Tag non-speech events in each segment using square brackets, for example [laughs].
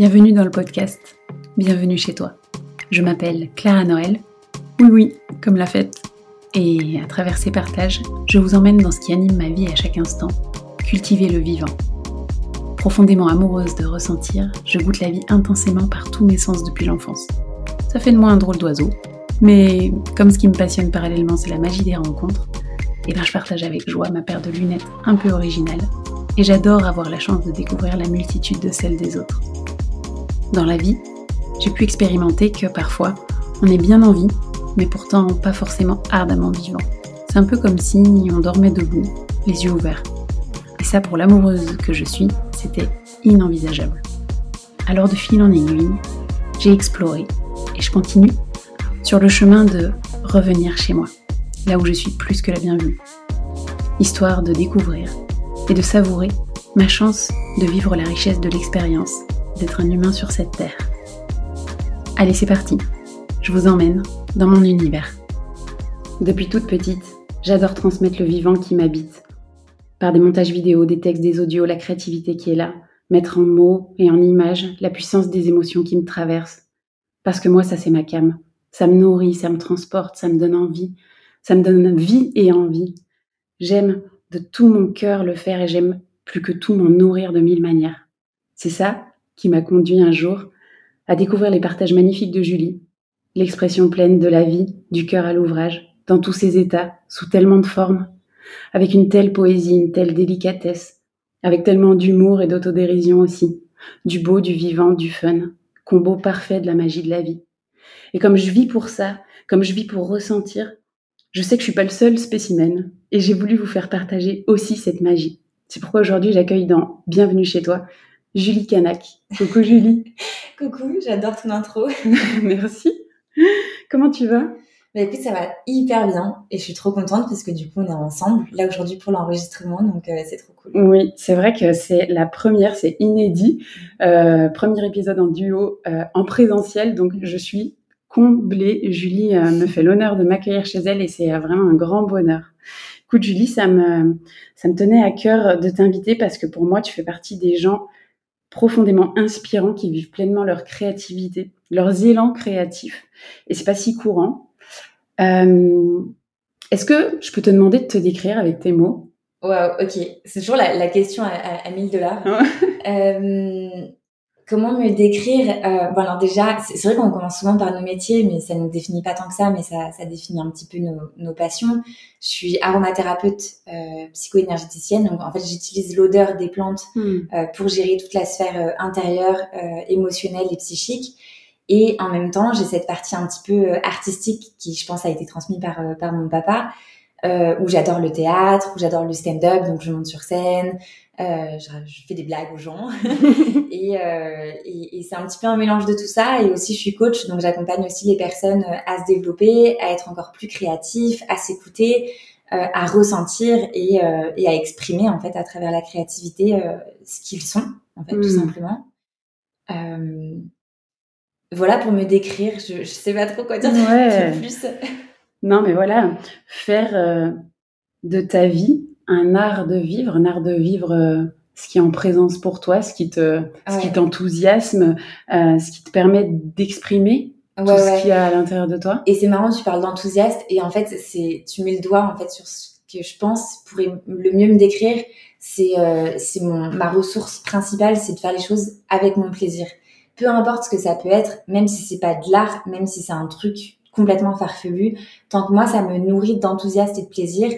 Bienvenue dans le podcast. Bienvenue chez toi. Je m'appelle Clara Noël. Oui, oui, comme la fête. Et à travers ces partages, je vous emmène dans ce qui anime ma vie à chaque instant, cultiver le vivant. Profondément amoureuse de ressentir, je goûte la vie intensément par tous mes sens depuis l'enfance. Ça fait de moi un drôle d'oiseau, mais comme ce qui me passionne parallèlement c'est la magie des rencontres, et eh ben je partage avec joie ma paire de lunettes un peu originale, et j'adore avoir la chance de découvrir la multitude de celles des autres. Dans la vie, j'ai pu expérimenter que parfois, on est bien en vie, mais pourtant pas forcément ardemment vivant. C'est un peu comme si on dormait debout, les yeux ouverts. Et ça, pour l'amoureuse que je suis, c'était inenvisageable. Alors de fil en aiguille, j'ai exploré et je continue sur le chemin de revenir chez moi, là où je suis plus que la bienvenue. Histoire de découvrir et de savourer ma chance de vivre la richesse de l'expérience d'être un humain sur cette terre. Allez, c'est parti. Je vous emmène dans mon univers. Depuis toute petite, j'adore transmettre le vivant qui m'habite. Par des montages vidéo, des textes, des audios, la créativité qui est là, mettre en mots et en images la puissance des émotions qui me traversent. Parce que moi, ça c'est ma cam. Ça me nourrit, ça me transporte, ça me donne envie. Ça me donne vie et envie. J'aime de tout mon cœur le faire et j'aime plus que tout m'en nourrir de mille manières. C'est ça qui m'a conduit un jour à découvrir les partages magnifiques de Julie, l'expression pleine de la vie, du cœur à l'ouvrage, dans tous ses états, sous tellement de formes, avec une telle poésie, une telle délicatesse, avec tellement d'humour et d'autodérision aussi, du beau, du vivant, du fun, combo parfait de la magie de la vie. Et comme je vis pour ça, comme je vis pour ressentir, je sais que je suis pas le seul spécimen, et j'ai voulu vous faire partager aussi cette magie. C'est pourquoi aujourd'hui j'accueille dans Bienvenue chez toi Julie Canac. Coucou Julie. [laughs] Coucou, j'adore ton intro. [laughs] Merci. Comment tu vas? Bah écoute, ça va hyper bien et je suis trop contente parce que du coup on est ensemble là aujourd'hui pour l'enregistrement donc euh, c'est trop cool. Oui, c'est vrai que c'est la première, c'est inédit, euh, premier épisode en duo euh, en présentiel donc je suis comblée. Julie me fait l'honneur de m'accueillir chez elle et c'est vraiment un grand bonheur. Écoute Julie, ça me ça me tenait à cœur de t'inviter parce que pour moi tu fais partie des gens profondément inspirants qui vivent pleinement leur créativité, leurs élans créatifs. Et c'est pas si courant. Euh, Est-ce que je peux te demander de te décrire avec tes mots? Wow, ok. C'est toujours la, la question à, à, à 1000 dollars. euh, Comment me décrire euh, Bon alors déjà, c'est vrai qu'on commence souvent par nos métiers, mais ça ne nous définit pas tant que ça, mais ça, ça définit un petit peu nos, nos passions. Je suis aromathérapeute euh, psycho-énergéticienne, donc en fait j'utilise l'odeur des plantes hmm. euh, pour gérer toute la sphère euh, intérieure, euh, émotionnelle et psychique. Et en même temps, j'ai cette partie un petit peu artistique qui, je pense, a été transmise par par mon papa, où j'adore le théâtre, où j'adore le stand-up, donc je monte sur scène, euh, je, je, fais des blagues aux gens [laughs] et, euh, et, et c'est un petit peu un mélange de tout ça. Et aussi, je suis coach, donc j'accompagne aussi les personnes euh, à se développer, à être encore plus créatifs, à s'écouter, euh, à ressentir et, euh, et, à exprimer en fait à travers la créativité euh, ce qu'ils sont, en fait, mmh. tout hmm. simplement. voilà pour me décrire. Je, je sais pas trop quoi dire ouais. plus. Non, mais voilà, faire de ta vie un art de vivre, un art de vivre euh, ce qui est en présence pour toi, ce qui te, ouais. ce qui t'enthousiasme, euh, ce qui te permet d'exprimer ouais, tout ouais. ce qu'il y a à l'intérieur de toi. Et c'est marrant, tu parles d'enthousiaste et en fait, c'est, tu mets le doigt en fait sur ce que je pense pourrait le mieux me décrire. C'est, euh, c'est mon, ma ressource principale, c'est de faire les choses avec mon plaisir. Peu importe ce que ça peut être, même si c'est pas de l'art, même si c'est un truc complètement farfelu, tant que moi ça me nourrit d'enthousiasme et de plaisir,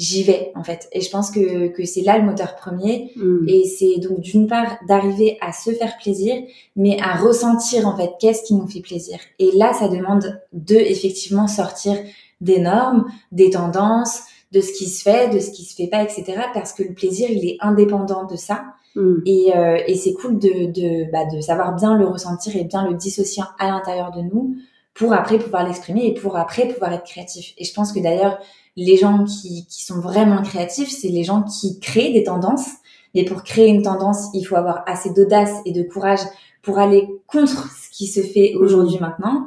j'y vais en fait. Et je pense que, que c'est là le moteur premier. Mm. Et c'est donc d'une part d'arriver à se faire plaisir, mais à ressentir en fait qu'est-ce qui nous fait plaisir. Et là, ça demande de effectivement sortir des normes, des tendances, de ce qui se fait, de ce qui se fait pas, etc. Parce que le plaisir, il est indépendant de ça. Mm. Et, euh, et c'est cool de, de, bah, de savoir bien le ressentir et bien le dissocier à l'intérieur de nous pour après pouvoir l'exprimer et pour après pouvoir être créatif. Et je pense que d'ailleurs, les gens qui, qui sont vraiment créatifs, c'est les gens qui créent des tendances. Mais pour créer une tendance, il faut avoir assez d'audace et de courage pour aller contre ce qui se fait aujourd'hui maintenant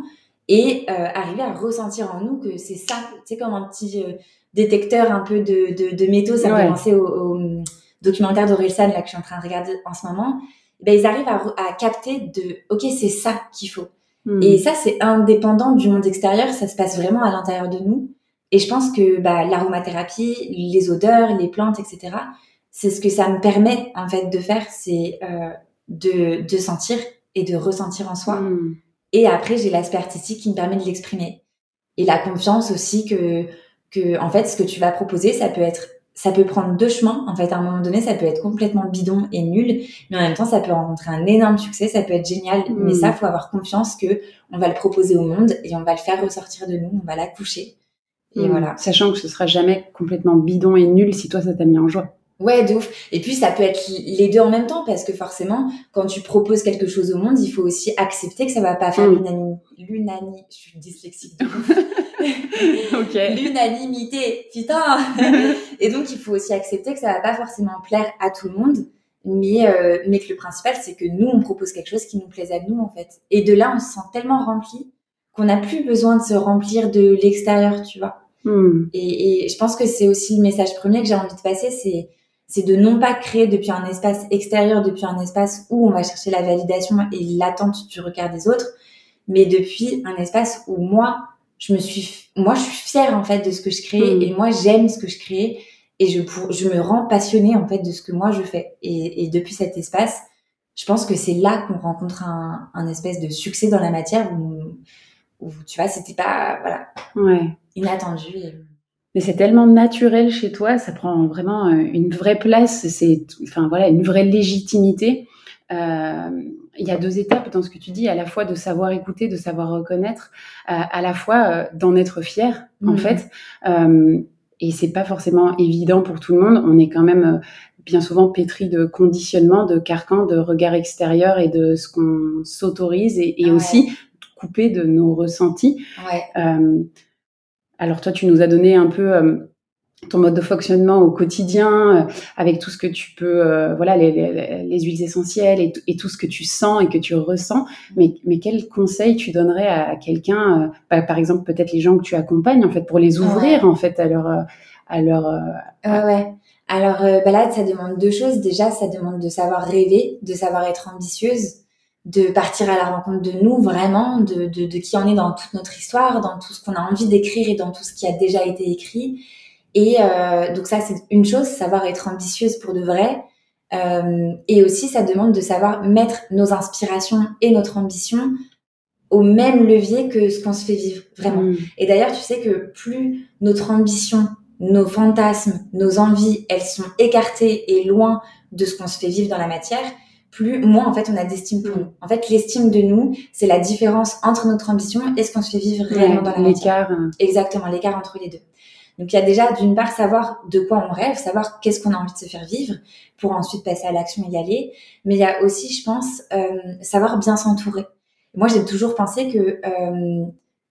et euh, arriver à ressentir en nous que c'est ça. C'est comme un petit euh, détecteur un peu de, de, de métaux. Ça ouais. me fait penser au, au documentaire d'Orelsan là que je suis en train de regarder en ce moment. ben, ils arrivent à, à capter de, ok, c'est ça qu'il faut. Hmm. Et ça, c'est indépendant du monde extérieur, ça se passe vraiment à l'intérieur de nous. Et je pense que bah, l'aromathérapie, les odeurs, les plantes, etc., c'est ce que ça me permet en fait de faire, c'est euh, de, de sentir et de ressentir en soi. Hmm. Et après, j'ai l'aspect artistique qui me permet de l'exprimer. Et la confiance aussi que, que, en fait, ce que tu vas proposer, ça peut être, ça peut prendre deux chemins. En fait, à un moment donné, ça peut être complètement bidon et nul, mais en même temps, ça peut rencontrer un énorme succès, ça peut être génial. Mm. Mais ça, faut avoir confiance que on va le proposer au monde et on va le faire ressortir de nous, on va l'accoucher. Et Hmm. voilà. Sachant que ce sera jamais complètement bidon et nul si toi ça t'a mis en joie. Ouais, de ouf. Et puis ça peut être les deux en même temps parce que forcément, quand tu proposes quelque chose au monde, il faut aussi accepter que ça va pas faire Mm. l'unanimité. L'unani, je suis dyslexique de ouf. [laughs] [laughs] L'unanimité, putain. [laughs] Et donc il faut aussi accepter que ça va pas forcément plaire à tout le monde, mais euh, mais que le principal c'est que nous on propose quelque chose qui nous plaise à nous en fait. Et de là on se sent tellement rempli qu'on n'a plus besoin de se remplir de l'extérieur, tu vois. Hmm. Et, et je pense que c'est aussi le message premier que j'ai envie de passer, c'est c'est de non pas créer depuis un espace extérieur, depuis un espace où on va chercher la validation et l'attente du regard des autres, mais depuis un espace où moi, je me suis, moi, je suis fière en fait de ce que je crée Mm. et moi, j'aime ce que je crée et je pour, je me rends passionnée en fait de ce que moi je fais. Et, et depuis cet espace, je pense que c'est là qu'on rencontre un, un espèce de succès dans la matière où, où tu vois, c'était pas voilà Ouais. inattendu. Et... Mais c'est tellement naturel chez toi, ça prend vraiment euh, une vraie place, c'est, enfin voilà, une vraie légitimité. Euh, il y a deux étapes dans ce que tu dis, à la fois de savoir écouter, de savoir reconnaître, euh, à la fois euh, d'en être fier, en Mhm. fait. Et c'est pas forcément évident pour tout le monde. On est quand même bien souvent pétri de conditionnements, de carcans, de regards extérieurs et de ce qu'on s'autorise et, et Ouais. aussi coupé de nos ressentis. Ouais. Euh, alors toi, tu nous as donné un peu euh, ton mode de fonctionnement au quotidien, euh, avec tout ce que tu peux, euh, voilà, les, les- les huiles essentielles et, et tout ce que tu sens et que tu ressens. Mais, mais quel conseil tu donnerais à quelqu'un, euh, bah, par exemple peut-être les gens que tu accompagnes, en fait, pour les ouvrir en fait à leur, euh, à leur, euh, Ouais, ouais. Alors, euh, bah là, ça demande deux choses. Déjà, ça demande de savoir rêver, de savoir être ambitieuse, de partir à la rencontre de nous, vraiment, de, de, de qui on est dans toute notre histoire, dans tout ce qu'on a envie d'écrire et dans tout ce qui a déjà été écrit. Et euh, donc ça, c'est une chose, savoir être ambitieuse pour de vrai. Euh, et aussi, ça demande de savoir mettre nos inspirations et notre ambition au même levier que ce qu'on se fait vivre, vraiment. Mm. Et d'ailleurs, tu sais que plus notre ambition, nos fantasmes, nos envies, elles sont écartées et loin de ce qu'on se fait vivre dans la matière, plus moins en fait on a d'estime pour Mm. nous. En fait, l'estime de nous, c'est la différence entre notre ambition et ce qu'on se fait vivre réellement dans la matière. l'écart. euh, Exactement, l'écart entre les deux. Donc il y a déjà d'une part savoir de quoi on rêve, savoir qu'est-ce qu'on a envie de se faire vivre pour ensuite passer à l'action et y aller. Mais il y a aussi, je pense, euh, savoir bien s'entourer. Moi, j'ai toujours pensé que euh,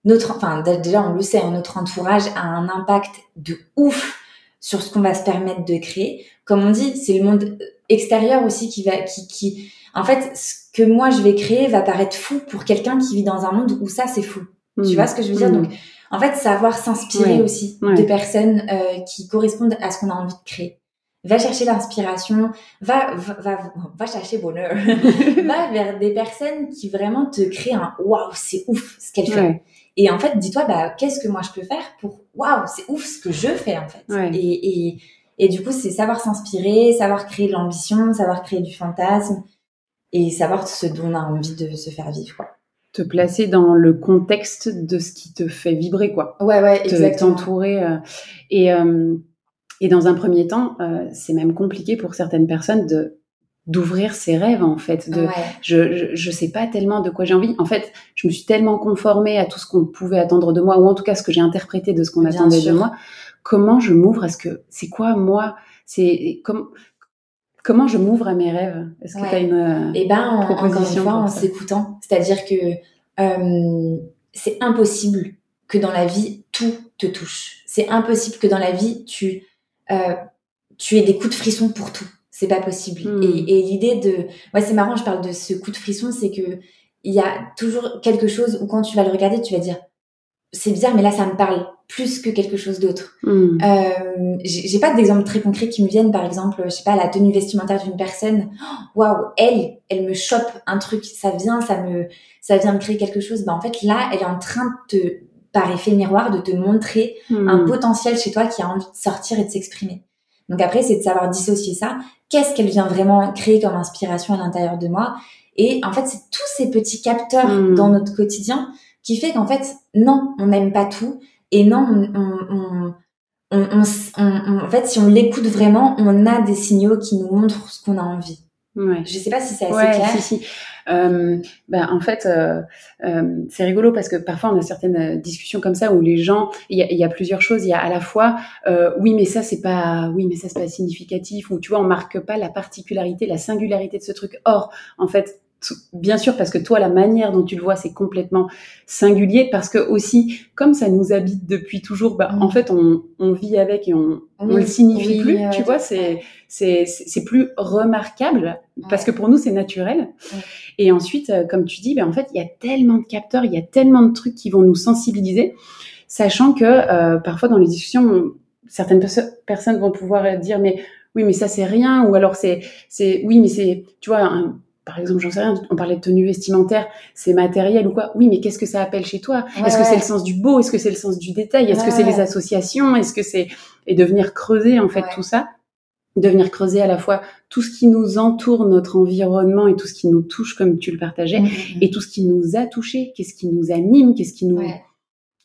notre, enfin déjà on le sait, hein, notre entourage a un impact de ouf sur ce qu'on va se permettre de créer. Comme on dit, c'est le monde extérieur aussi qui va, qui, qui, en fait, ce que moi je vais créer va paraître fou pour quelqu'un qui vit dans un monde où ça c'est fou. Tu mm. vois ce que je veux dire? Mm. Donc, en fait, savoir s'inspirer Ouais, aussi ouais. de personnes euh, qui correspondent à ce qu'on a envie de créer. Va chercher l'inspiration, va, va, va, va chercher bonheur, [laughs] va vers des personnes qui vraiment te créent un waouh, c'est ouf ce qu'elle fait. Ouais. Et en fait, dis-toi, bah, qu'est-ce que moi je peux faire pour waouh, c'est ouf ce que je fais en fait. Et, et, et du coup, c'est savoir s'inspirer, savoir créer de l'ambition, savoir créer du fantasme et savoir ce dont on a envie de se faire vivre. Quoi. Te placer dans le contexte de ce qui te fait vibrer, quoi. Ouais, ouais, te- exactement. t'entourer. euh, et, euh, et dans un premier temps, euh, c'est même compliqué pour certaines personnes de d'ouvrir ses rêves en fait. De, Ouais. je, je je sais pas tellement de quoi j'ai envie. En fait, je me suis tellement conformée à tout ce qu'on pouvait attendre de moi, ou en tout cas ce que j'ai interprété de ce qu'on attendait sûr. de moi. Comment je m'ouvre à ce que c'est quoi moi C'est comme comment je m'ouvre à mes rêves? Est-ce que Ouais. tu as une euh, Et ben, en- encore une Proposition fois, en s'écoutant. C'est-à-dire que euh, c'est impossible que dans la vie, tout te touche. C'est impossible que dans la vie, tu, euh, tu aies des coups de frisson pour tout. C'est pas possible. Hmm. Et, et l'idée de... Ouais, c'est marrant, je parle de ce coup de frisson, c'est que il y a toujours quelque chose où quand tu vas le regarder, tu vas dire c'est bizarre, mais là, ça me parle plus que quelque chose d'autre. Hmm. Euh, j'ai pas d'exemple très concret qui me viennent, par exemple, je sais pas, la tenue vestimentaire d'une personne. Waouh, elle, elle me chope un truc, ça vient, ça me, ça vient me créer quelque chose. Bah en fait, là, elle est en train de te, par effet miroir, de te montrer Hmm. un potentiel chez toi qui a envie de sortir et de s'exprimer. Donc après, c'est de savoir dissocier ça. Qu'est-ce qu'elle vient vraiment créer comme inspiration à l'intérieur de moi? Et en fait, c'est tous ces petits capteurs Mm. dans notre quotidien qui fait qu'en fait, non, on n'aime pas tout. Et non, on, on, on, on- en fait, si on l'écoute vraiment, on a des signaux qui nous montrent ce qu'on a envie. Ouais. Je sais pas si c'est assez Ouais, clair. si, si. Euh, ben, en fait, euh, euh, c'est rigolo parce que parfois on a certaines discussions comme ça où les gens, il y a, y a plusieurs choses. Il y a à la fois, euh, oui, mais ça c'est pas, oui, mais ça c'est pas significatif. Ou tu vois, on marque pas la particularité, la singularité de ce truc. Or, en fait, bien sûr, parce que toi, la manière dont tu le vois, c'est complètement singulier. Parce que aussi, comme ça nous habite depuis toujours, Mm. en fait, on, on vit avec et on, on le signifie plus. ouais, tu vois, c'est c'est c'est plus remarquable parce que pour nous c'est naturel. Et ensuite, euh, comme tu dis, ben en fait il y a tellement de capteurs, il y a tellement de trucs qui vont nous sensibiliser, sachant que euh, parfois dans les discussions, certaines perso- personnes vont pouvoir euh, dire mais oui mais ça c'est rien ou alors c'est c'est oui mais c'est tu vois un- par exemple, j'en sais rien, on parlait de tenue vestimentaire, c'est matériel ou quoi. Oui, mais qu'est-ce que ça appelle chez toi? Ouais, Est-ce que c'est le sens du beau? Est-ce que c'est le sens du détail? Est-ce que c'est les associations? Est-ce que c'est et de venir creuser en fait Ouais. tout ça, de venir creuser à la fois tout ce qui nous entoure, notre environnement et tout ce qui nous touche comme tu le partageais, Mm, mm, et tout ce qui nous a touché, qu'est-ce qui nous anime, qu'est-ce qui nous mm.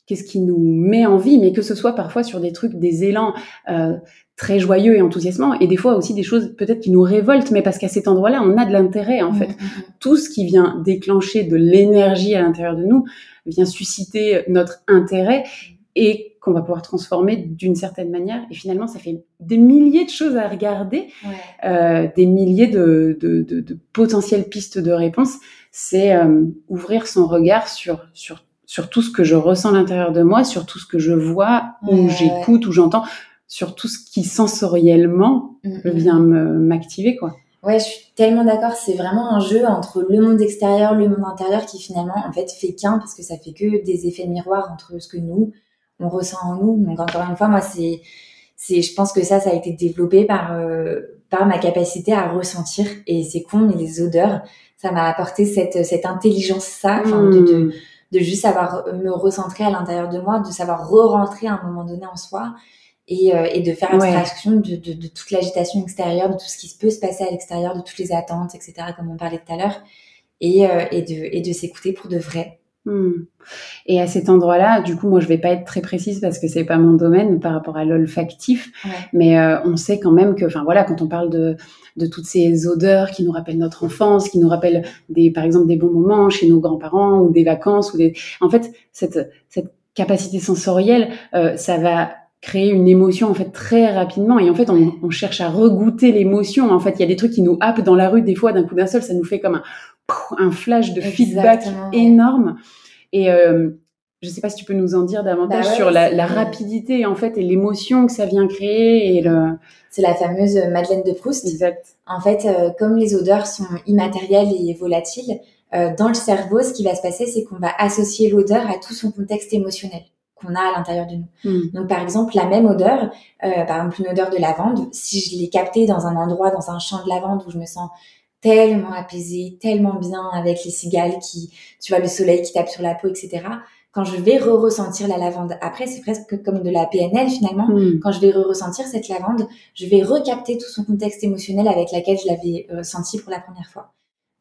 Qu'est-ce qui nous met en vie, mais que ce soit parfois sur des trucs, des élans euh, très joyeux et enthousiasmants, et des fois aussi des choses peut-être qui nous révoltent, mais parce qu'à cet endroit-là, on a de l'intérêt en Mm, fait. mm, mm. Tout ce qui vient déclencher de l'énergie à l'intérieur de nous vient susciter notre intérêt et qu'on va pouvoir transformer d'une certaine manière. Et finalement, ça fait des milliers de choses à regarder, Ouais. euh, des milliers de, de, de, de potentielles pistes de réponse. C'est euh, ouvrir son regard sur, sur, sur tout ce que je ressens à l'intérieur de moi, sur tout ce que je vois, ou ouais. j'écoute, ou j'entends, sur tout ce qui sensoriellement vient m'activer, quoi. Ouais, je suis tellement d'accord. C'est vraiment un jeu entre le monde extérieur, le monde intérieur qui finalement, en fait, fait qu'un parce que ça fait que des effets miroirs entre ce que nous, on ressent en nous. Donc, encore une fois, moi, c'est, c'est, je pense que ça, ça a été développé par, euh, par ma capacité à ressentir. Et c'est con, mais les odeurs, ça m'a apporté cette, cette intelligence, ça, enfin, de, de, Mm. De juste savoir me recentrer à l'intérieur de moi, de savoir re-rentrer à un moment donné en soi et, euh, et de faire Ouais. abstraction de, de, de toute l'agitation extérieure, de tout ce qui peut se passer à l'extérieur, de toutes les attentes, etc., comme on parlait tout à l'heure, et, euh, et de, et de s'écouter pour de vrai. Hmm. Et à cet endroit-là, du coup, moi, je vais pas être très précise parce que c'est pas mon domaine par rapport à l'olfactif, Ouais. mais euh, on sait quand même que, enfin voilà, quand on parle de, de toutes ces odeurs qui nous rappellent notre enfance, qui nous rappellent des, par exemple, des bons moments chez nos grands-parents ou des vacances ou des, en fait, cette, cette capacité sensorielle, euh, ça va créer une émotion en fait très rapidement. Et en fait on, on cherche à regoûter l'émotion en fait. Il y a des trucs qui nous happent dans la rue des fois d'un coup d'un seul ça nous fait comme un, un flash de feedback Exactement, énorme. Et euh, je sais pas si tu peux nous en dire davantage Bah ouais, sur la, la rapidité en fait et l'émotion que ça vient créer et le C'est la fameuse Madeleine de Proust. exact En fait, euh, comme les odeurs sont immatérielles et volatiles, euh, dans le cerveau, ce qui va se passer, c'est qu'on va associer l'odeur à tout son contexte émotionnel qu'on a à l'intérieur de nous. Hmm. Donc, par exemple, la même odeur, euh, par exemple, une odeur de lavande, si je l'ai captée dans un endroit, dans un champ de lavande où je me sens tellement apaisée, tellement bien avec les cigales qui, tu vois, le soleil qui tape sur la peau, etc. Quand je vais re-ressentir la lavande après, c'est presque comme de la PNL finalement. Hmm. Quand je vais re-ressentir cette lavande, je vais recapter tout son contexte émotionnel avec laquelle je l'avais euh, senti pour la première fois.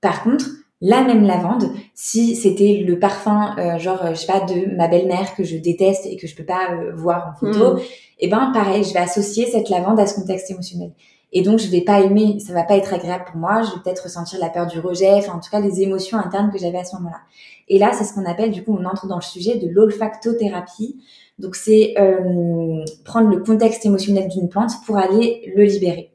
Par contre, la même lavande, si c'était le parfum, euh, genre, euh, je sais pas, de ma belle-mère que je déteste et que je peux pas euh, voir en photo, Hmm. et ben pareil, je vais associer cette lavande à ce contexte émotionnel. Et donc je vais pas aimer, ça va pas être agréable pour moi, je vais peut-être ressentir la peur du rejet, enfin en tout cas les émotions internes que j'avais à ce moment-là. Et là, c'est ce qu'on appelle, du coup, on entre dans le sujet de l'olfactothérapie. Donc c'est euh, prendre le contexte émotionnel d'une plante pour aller le libérer.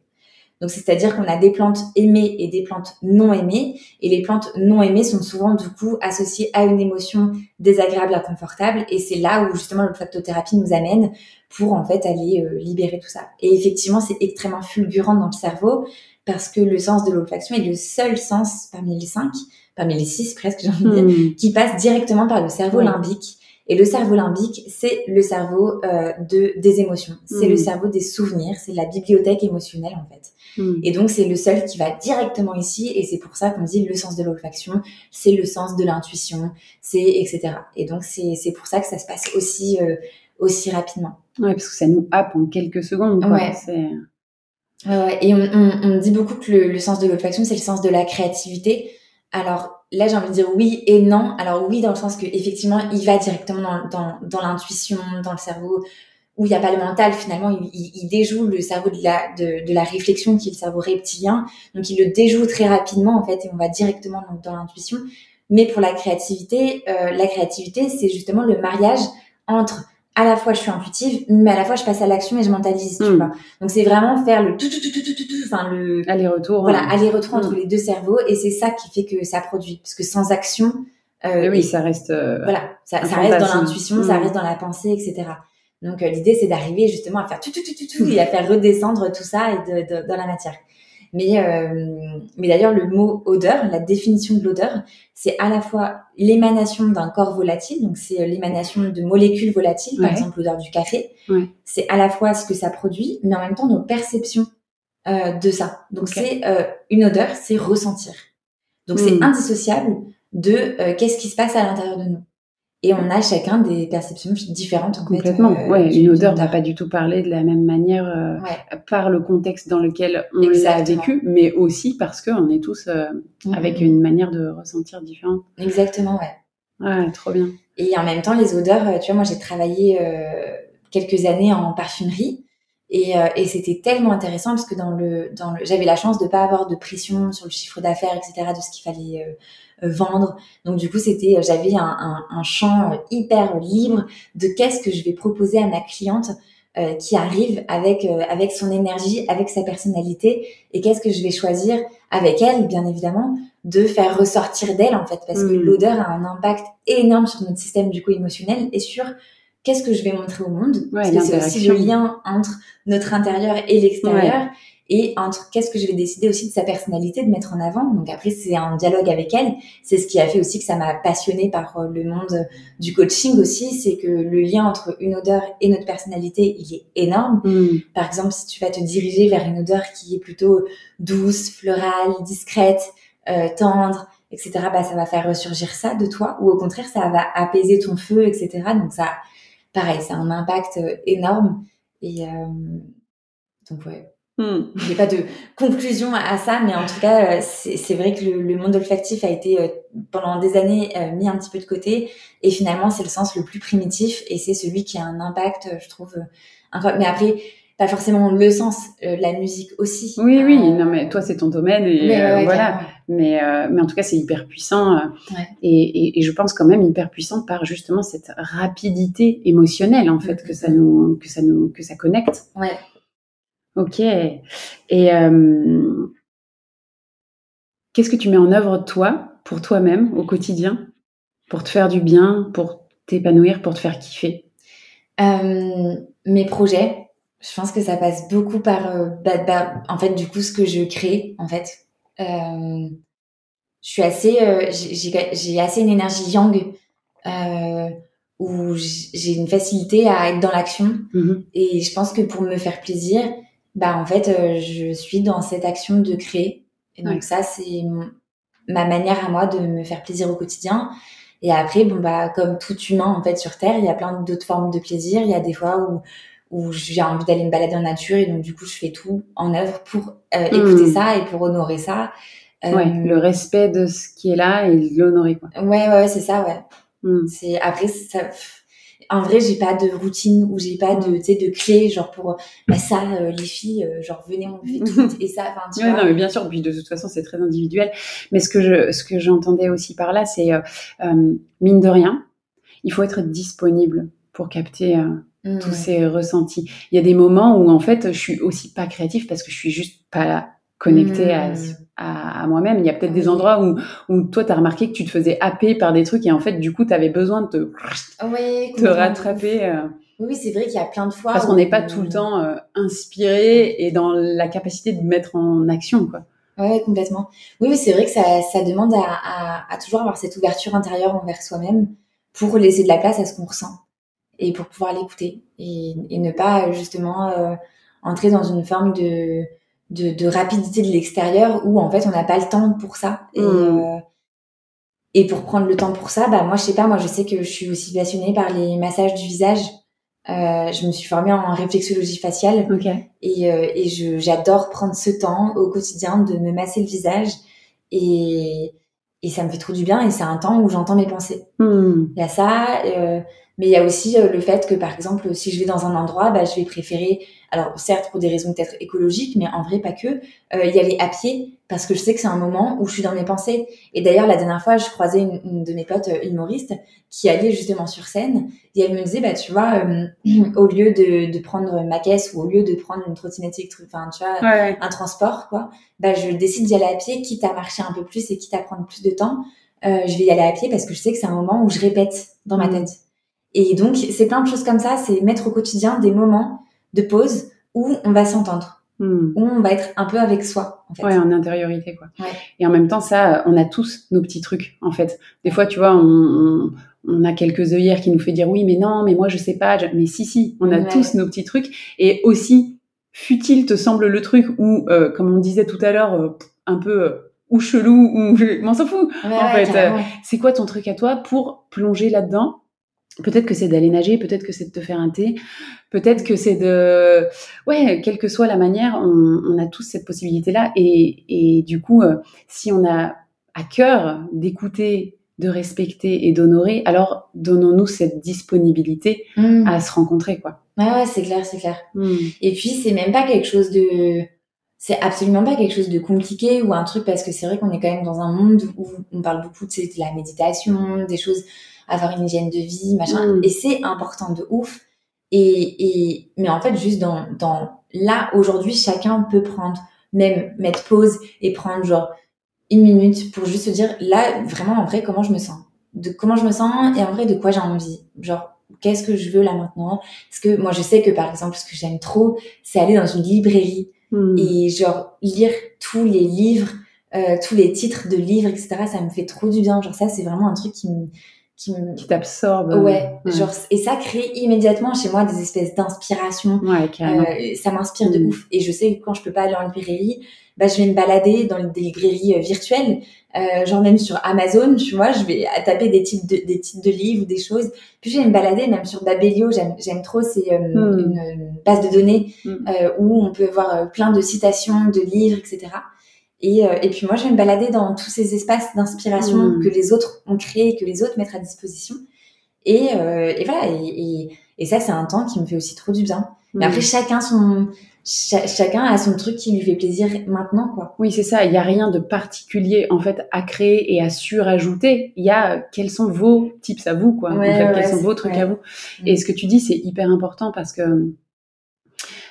Donc c'est-à-dire qu'on a des plantes aimées et des plantes non aimées, et les plantes non aimées sont souvent du coup associées à une émotion désagréable, inconfortable, et c'est là où justement l'olfactothérapie nous amène pour en fait aller euh, libérer tout ça. Et effectivement, c'est extrêmement fulgurant dans le cerveau parce que le sens de l'olfaction est le seul sens parmi les cinq, parmi les six presque, j'ai envie de dire, Hmm. qui passe directement par le cerveau limbique Et le cerveau limbique, c'est le cerveau euh, de des émotions, c'est le Mm. cerveau des souvenirs, c'est la bibliothèque émotionnelle en fait. Mm. Et donc c'est le seul qui va directement ici, et c'est pour ça qu'on dit le sens de l'olfaction, c'est le sens de l'intuition, c'est etc. Et donc c'est c'est pour ça que ça se passe aussi euh, aussi rapidement. Ouais, parce que ça nous happe en quelques secondes. Quoi. Ouais. C'est... Ouais, ouais. Et on, on, on dit beaucoup que le, le sens de l'olfaction, c'est le sens de la créativité. Alors là, j'ai envie de dire oui et non. Alors oui, dans le sens que effectivement, il va directement dans, dans, dans l'intuition, dans le cerveau, où il n'y a pas le mental. Finalement, il, il, il déjoue le cerveau de la, de, de la réflexion, qui est le cerveau reptilien. Donc il le déjoue très rapidement en fait, et on va directement dans, dans l'intuition. Mais pour la créativité, euh, la créativité, c'est justement le mariage entre à la fois je suis intuitive, mais à la fois je passe à l'action et je mentalise, tu Mm. vois. Donc c'est vraiment faire le tout tout tout tout tout tout, tout, enfin le Aller-retour. voilà aller-retour entre Mm. les deux cerveaux et c'est ça qui fait que ça produit parce que sans action, euh, oui, et- ça reste. euh, voilà, ça, reste dans l'intuition, ça Mm. reste dans la pensée, etc. Donc euh, l'idée c'est d'arriver justement à faire tout tout tout tout tout et à faire redescendre tout ça et de, de- dans la matière. Mais euh, mais d'ailleurs le mot odeur, la définition de l'odeur, c'est à la fois l'émanation d'un corps volatile, donc c'est euh, l'émanation de molécules volatiles, par Ouais. exemple l'odeur du café. Ouais. C'est à la fois ce que ça produit, mais en même temps nos perceptions euh, de ça. Donc c'est euh, une odeur, c'est ressentir. Donc c'est indissociable de euh, qu'est-ce qui se passe à l'intérieur de nous. Et on a chacun des perceptions différentes. En Complètement. Fait, euh, ouais, une odeur n'a pas du tout parlé de la même manière euh, Ouais. par le contexte dans lequel on l'a vécu, mais aussi parce qu'on est tous euh, avec Mhm. une manière de ressentir différente. Exactement, ouais. Ouais, trop bien. Et en même temps, les odeurs, tu vois, moi j'ai travaillé quelques années en parfumerie et, et c'était tellement intéressant parce que dans le, dans le, j'avais la chance de pas avoir de pression sur le chiffre d'affaires, etc., de ce qu'il fallait vendre. Donc du coup, c'était, euh, j'avais un, un, un champ euh, hyper libre de qu'est-ce que je vais proposer à ma cliente euh, qui arrive avec euh, avec son énergie, avec sa personnalité et qu'est-ce que je vais choisir avec elle, bien évidemment, de faire ressortir d'elle en fait, parce que Mm. l'odeur a un impact énorme sur notre système du coup émotionnel et sur qu'est-ce que je vais montrer au monde, parce que c'est aussi le lien entre notre intérieur et l'extérieur. Et entre qu'est-ce que je vais décider aussi de sa personnalité de mettre en avant. Donc après, c'est un dialogue avec elle. C'est ce qui a fait aussi que ça m'a passionnée par euh, le monde du coaching aussi. C'est que le lien entre une odeur et notre personnalité, il est énorme. Mm. Par exemple, si tu vas te diriger vers une odeur qui est plutôt douce, florale, discrète, euh, tendre, etc., bah, ça va faire ressurgir ça de toi, ou au contraire, ça va apaiser ton feu, etc. Donc ça, pareil, ça a un impact euh, énorme. Et euh, donc ouais, Mm. j'ai pas de conclusion à, ça, mais en tout cas, euh, c'est vrai que le, le monde olfactif a été euh, pendant des années euh, mis un petit peu de côté, et finalement, c'est le sens le plus primitif, et c'est celui qui a un impact, je trouve, incroyable. Mais après, pas forcément le sens, euh, la musique aussi. Oui, oui, non, mais toi, c'est ton domaine et ouais, ouais, voilà. Mais, mais en tout cas, c'est hyper puissant Ouais. et, et, et je pense quand même hyper puissant par justement cette rapidité émotionnelle en fait Mhm. que ça nous que ça nous que ça connecte. Ouais. Ok. Et euh, qu'est-ce que tu mets en œuvre toi pour toi-même au quotidien pour te faire du bien, pour t'épanouir, pour te faire kiffer? Euh, mes projets, je pense que ça passe beaucoup par, euh, bah, bah, en fait, du coup, ce que je crée, en fait. Euh, je suis assez, euh, j'ai assez une énergie yang, euh, où j'ai une facilité à être dans l'action. Mhm. Et je pense que pour me faire plaisir, bah, en fait, euh, je suis dans cette action de créer. Et donc, ça, c'est ma manière à moi de me faire plaisir au quotidien. Et après, bon, bah, comme tout humain, en fait, sur Terre, il y a plein d'autres formes de plaisir. Il y a des fois où, où j'ai envie d'aller me balader en nature et donc, du coup, je fais tout en œuvre pour euh, écouter Mm. ça et pour honorer ça. Euh, Ouais, le respect de ce qui est là et l'honorer quoi. ouais, ouais, ouais, c'est ça, ouais. Mm. C'est après ça. En vrai, j'ai pas de routine ou j'ai pas de, Mm. tu sais, de clé genre pour bah, ça, euh, les filles, euh, genre venez on fait tout [laughs] et ça, enfin tu Ouais, vois. non, mais bien sûr, puis de toute façon, c'est très individuel. Mais ce que je, ce que j'entendais aussi par là, c'est euh, euh, mine de rien, il faut être disponible pour capter euh, Mm, tous ces ressentis. Il y a des moments où en fait, je suis aussi pas créative parce que je suis juste pas connectée à, Mm. à, à moi-même. Il y a peut-être des endroits où, où toi, tu as remarqué que tu te faisais happer par des trucs et en fait, du coup, tu avais besoin de te, Ouais, te rattraper. euh, Oui, c'est vrai qu'il y a plein de fois. parce qu'on n'est pas tout le temps euh, inspiré et dans la capacité de mettre en action, quoi. Ouais, complètement. Oui, oui, c'est vrai que ça, ça demande à, à, à toujours avoir cette ouverture intérieure envers soi-même. pour laisser de la place à ce qu'on ressent et pour pouvoir l'écouter et, et, ne pas justement euh, entrer dans une forme de, de, de rapidité de l'extérieur où en fait on n'a pas le temps pour ça. Et, Mm. euh, et pour prendre le temps pour ça, bah moi je sais pas, moi je sais que je suis aussi passionnée par les massages du visage. Euh, je me suis formée en réflexologie faciale Ok. et, euh, et je j'adore prendre ce temps au quotidien de me masser le visage et et ça me fait trop du bien et c'est un temps où j'entends mes pensées. Hmm. Il y a ça, euh, mais il y a aussi euh, le fait que par exemple si je vais dans un endroit, bah, je vais préférer, alors certes pour des raisons peut-être écologiques, mais en vrai pas que, euh, y aller à pied parce que je sais que c'est un moment où je suis dans mes pensées. Et d'ailleurs la dernière fois, je croisais une, une de mes potes euh, humoristes qui allait justement sur scène et elle me disait bah tu vois euh, [clears throat] au lieu de, de prendre ma caisse ou au lieu de prendre une trottinette électrique, enfin tu vois Ouais. un transport, quoi, bah, je décide d'y aller à pied, quitte à marcher un peu plus et quitte à prendre plus de temps. Euh, je vais y aller à pied parce que je sais que c'est un moment où je répète dans ma Mm. tête. Et donc, c'est plein de choses comme ça, c'est mettre au quotidien des moments de pause où on va s'entendre, Hmm. où on va être un peu avec soi, en fait. Ouais, en intériorité, quoi. Ouais. Et en même temps, ça, on a tous nos petits trucs, en fait. Des fois, tu vois, on, on, on a quelques œillères qui nous fait dire oui, mais non, mais moi, je sais pas. Mais si, si, on a Ouais. tous nos petits trucs. Et aussi, futile te semble le truc où, euh, comme on disait tout à l'heure, euh, un peu euh, ou chelou, ou je m'en s'en fous. Ouais, en ouais, fait. C'est quoi ton truc à toi pour plonger là-dedans Peut-être que c'est d'aller nager, peut-être que c'est de te faire un thé, peut-être que c'est de... Ouais, quelle que soit la manière, on, on a tous cette possibilité-là. Et, et du coup, euh, si on a à cœur d'écouter, de respecter et d'honorer, alors donnons-nous cette disponibilité Mm. à se rencontrer, quoi. Ouais, ouais, c'est clair, c'est clair. Mm. Et puis, c'est même pas quelque chose de. C'est absolument pas quelque chose de compliqué ou un truc parce que c'est vrai qu'on est quand même dans un monde où on parle beaucoup de la méditation, des choses, avoir une hygiène de vie, machin. Mm. Et c'est important de ouf. Et, et, mais en fait, juste dans, dans là, aujourd'hui, chacun peut prendre, même mettre pause et prendre genre une minute pour juste se dire là, vraiment, en vrai, comment je me sens? De comment je me sens et en vrai, de quoi j'ai envie? Genre, qu'est-ce que je veux là maintenant? Parce que moi, je sais que par exemple, ce que j'aime trop, c'est aller dans une librairie Mm. et genre lire tous les livres, euh, tous les titres de livres, etc. Ça me fait trop du bien. Genre ça, c'est vraiment un truc qui me, qui me, Qui t'absorbe. ouais, genre et ça crée immédiatement chez moi des espèces d'inspiration. Ouais, carrément. Euh, ça m'inspire de Mm. ouf. Et je sais que quand je peux pas aller en librairie, bah je vais me balader dans des librairies euh, virtuelles, euh, genre même sur Amazon, tu vois, je vais taper des titres de, des titres de livres ou des choses. Puis je vais me balader même sur Babelio, j'aime j'aime trop, c'est euh, Mm. une, une base de données Mm. euh, où on peut voir euh, plein de citations de livres, etc. Et, euh, et puis moi, je vais me balader dans tous ces espaces d'inspiration Mm. que les autres ont créés, que les autres mettent à disposition. Et, euh, et voilà, et, et, et ça, c'est un temps qui me fait aussi trop du bien. Mais Mm. après, chacun son, cha- chacun a son truc qui lui fait plaisir maintenant, quoi. Oui, c'est ça. Il n'y a rien de particulier en fait à créer et à surajouter. Il y a euh, quels sont vos tips à vous, quoi. en fait, ouais, quels sont vos trucs ouais. à vous. Mm. Et ce que tu dis, c'est hyper important parce que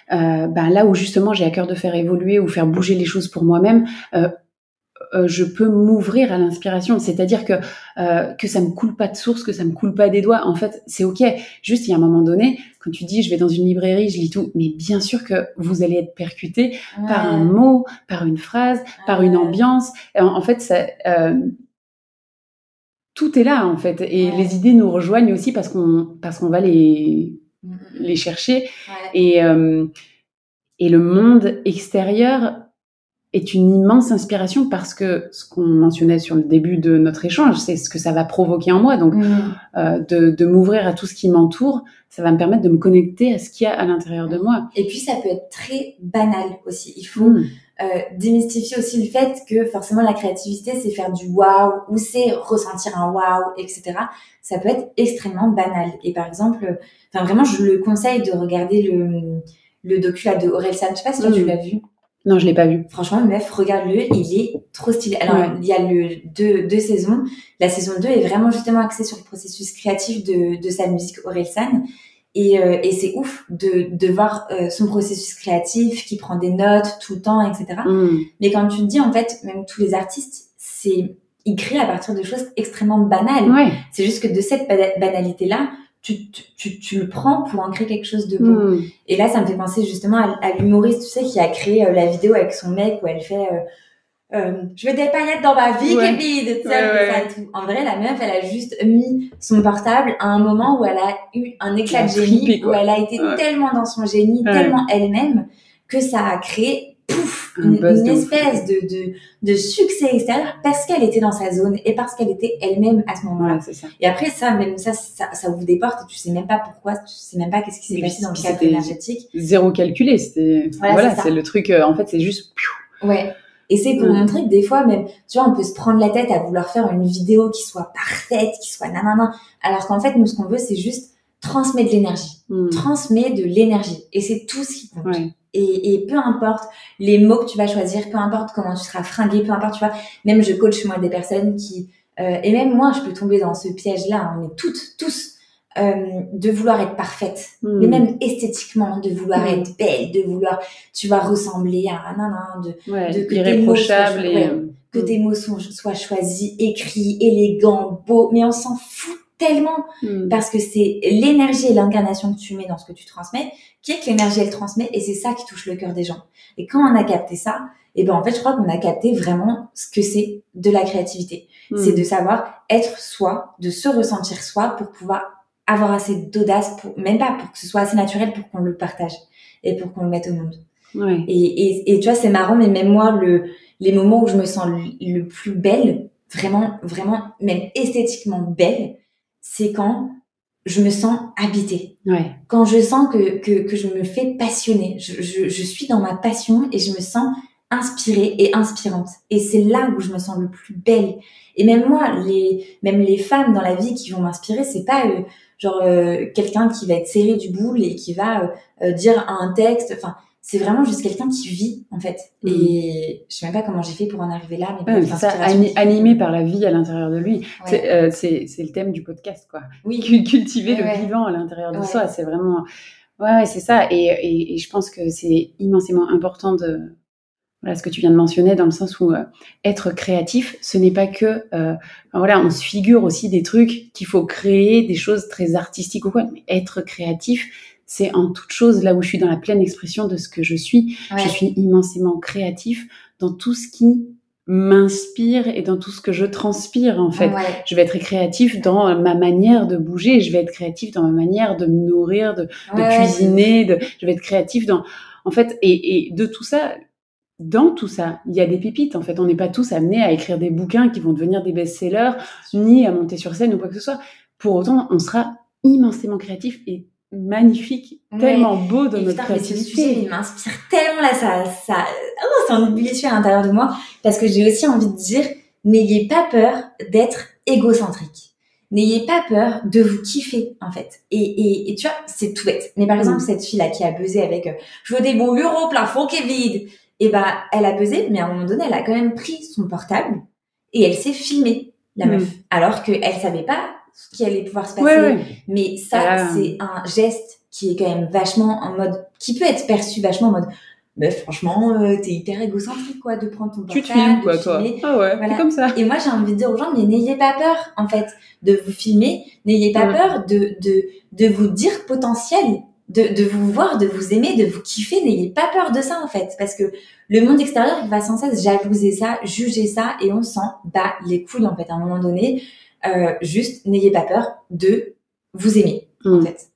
ben là où justement j'ai à cœur de faire évoluer ou faire bouger les choses pour moi-même, euh, euh, je peux m'ouvrir à l'inspiration. C'est-à-dire que euh, que ça me coule pas de source, que ça me coule pas des doigts. En fait, c'est ok. Juste, il y a un moment donné, quand tu dis je vais dans une librairie, je lis tout, mais bien sûr que vous allez être percuté par un mot, par une phrase, par une ambiance. En, en fait, ça, euh, tout est là en fait, et Ouais. les idées nous rejoignent aussi parce qu'on parce qu'on va les Les chercher ouais. et euh, et le monde extérieur est une immense inspiration parce que ce qu'on mentionnait sur le début de notre échange, c'est ce que ça va provoquer en moi. Donc, Mm. euh, de, de m'ouvrir à tout ce qui m'entoure, ça va me permettre de me connecter à ce qu'il y a à l'intérieur de moi. Et puis, ça peut être très banal aussi. Il faut Mm. Euh, démystifier aussi le fait que forcément la créativité c'est faire du waouh ou c'est ressentir un waouh etc ça peut être extrêmement banal et par exemple enfin vraiment je le conseille de regarder le le docu là de Orelsan je sais pas si toi Mm. tu l'as vu Non, je l'ai pas vu. franchement meuf regarde-le il est trop stylé alors Ouais. il y a le deux, deux saisons la saison 2 est vraiment justement axée sur le processus créatif de, de sa musique Orelsan et, euh, et c'est ouf de, de voir euh, son processus créatif qui prend des notes tout le temps etc Mm. mais comme tu te dis, en fait, même tous les artistes, c'est ils créent à partir de choses extrêmement banales. Ouais. C'est juste que de cette bana- banalité-là, tu, tu, tu, tu le prends pour en créer quelque chose de beau. Mm. Et là, ça me fait penser justement à, à l'humoriste, tu sais, qui a créé euh, la vidéo avec son mec où elle fait, euh, je veux des paillettes dans ma vie, Ouais. Sais, Ouais, ouais. En vrai, la meuf, elle a juste mis son portable à un moment où elle a eu un éclat de génie, où elle a été tellement dans son génie, tellement elle-même, que ça a créé, pouf, Un une, espèce de, de, de succès extérieur parce qu'elle était dans sa zone et parce qu'elle était elle-même à ce moment-là. Et après, ça, même ça, ça, ça ouvre des portes et tu sais même pas pourquoi, tu sais même pas qu'est-ce qui s'est passé dans le cadre énergétique. Zéro calculé, c'était Voilà, voilà, c'est le truc. euh, en fait, c'est juste. Ouais. Et c'est pour montrer que des fois, même, tu vois, on peut se prendre la tête à vouloir faire une vidéo qui soit parfaite, qui soit nanana. Alors qu'en fait, nous, ce qu'on veut, c'est juste transmettre de l'énergie. Hmm. Transmettre de l'énergie. Et c'est tout ce qui compte. Ouais. Et, et peu importe les mots que tu vas choisir, peu importe comment tu seras fringué, peu importe, tu vois, même je coach moi des personnes qui, euh, et même moi, je peux tomber dans ce piège-là, on est toutes, tous, euh, de vouloir être parfaite, Hmm. mais même esthétiquement, de vouloir Mm. être belle, de vouloir, tu vas ressembler à un nanan, de Ouais, de- que tes irréprochable mots et. soient- euh, que hmm. tes mots sont, soient choisis, écrits, élégants, beaux, mais on s'en fout tellement Hmm. parce que c'est l'énergie et l'incarnation que tu mets dans ce que tu transmets qui est que l'énergie elle transmet et c'est ça qui touche le cœur des gens. Et quand on a capté ça, et ben en fait je crois qu'on a capté vraiment ce que c'est de la créativité. Hmm. C'est de savoir être soi, de se ressentir soi pour pouvoir avoir assez d'audace pour même pas pour que ce soit assez naturel pour qu'on le partage et pour qu'on le mette au monde. Et, et, et tu vois, c'est marrant, mais même moi, le, les moments où je me sens le, le plus belle, vraiment, vraiment, même esthétiquement belle, c'est quand je me sens habitée. Ouais. Quand je sens que, que, que je me fais passionner. Je, je, je suis dans ma passion et je me sens inspirée et inspirante. Et c'est là où je me sens le plus belle. Et même moi, les, même les femmes dans la vie qui vont m'inspirer, c'est pas euh, genre euh, quelqu'un qui va être serré du boule et qui va euh, euh, dire un texte. Enfin, c'est vraiment juste quelqu'un qui vit en fait. Mhm. Et je sais même pas comment j'ai fait pour en arriver là, mais Ouais, ça, animé par la vie à l'intérieur de lui. Ouais. C'est euh, le thème du podcast, quoi. Oui, Cu- Cultiver Ouais, le vivant à l'intérieur de soi, c'est vraiment. Ouais, ouais, c'est ça. Et, et, et je pense que c'est immensément important de. Voilà ce que tu viens de mentionner, dans le sens où euh, être créatif, ce n'est pas que. euh, voilà, on se figure aussi des trucs qu'il faut créer, des choses très artistiques ou quoi. Mais être créatif, c'est en toute chose là où je suis dans la pleine expression de ce que je suis. ouais. Je suis immensément créatif dans tout ce qui m'inspire et dans tout ce que je transpire en fait. Ouais. Je vais être créatif dans euh, ma manière de bouger, je vais être créatif dans ma manière de me nourrir, de, de Ouais, cuisiner, de, je vais être créatif dans en fait et, et de tout ça dans tout ça, il y a des pépites en fait. On n'est pas tous amenés à écrire des bouquins qui vont devenir des best-sellers, ni à monter sur scène ou quoi que ce soit. Pour autant, on sera immensément créatif et magnifique, Ouais. tellement beau dans Et notre créativité. il m'inspire tellement là, ça, ça, oh, c'est un ébullition à l'intérieur de moi, parce que j'ai aussi envie de dire, n'ayez pas peur d'être égocentrique. N'ayez pas peur de vous kiffer, en fait. Et, et, et tu vois, c'est tout bête. Mais par exemple, Mm. cette fille-là qui a buzzé avec, euh, je veux des bons euros, plafond qui est vide. Et bah, elle a buzzé, mais à un moment donné, elle a quand même pris son portable et elle s'est filmée, la Mm. meuf. Alors qu'elle savait pas ce qui allait pouvoir se passer. Ouais, ouais. Mais ça, Ah. c'est un geste qui est quand même vachement en mode, qui peut être perçu vachement en mode, meuf, franchement, euh, t'es hyper égocentrique, quoi, de prendre ton Tu portable. te filmes quoi, toi. Ah ouais, Voilà. c'est comme ça. Et moi, j'ai envie de dire aux gens, mais n'ayez pas peur, en fait, de vous filmer. N'ayez pas Ouais. peur de, de, de vous dire potentiel, de, de vous voir, de vous aimer, de vous kiffer. N'ayez pas peur de ça, en fait. Parce que le monde extérieur, il va sans cesse jalouser ça, juger ça, et on s'en bat les couilles, en fait, à un moment donné. Euh, juste, n'ayez pas peur de vous aimer en Mm. fait.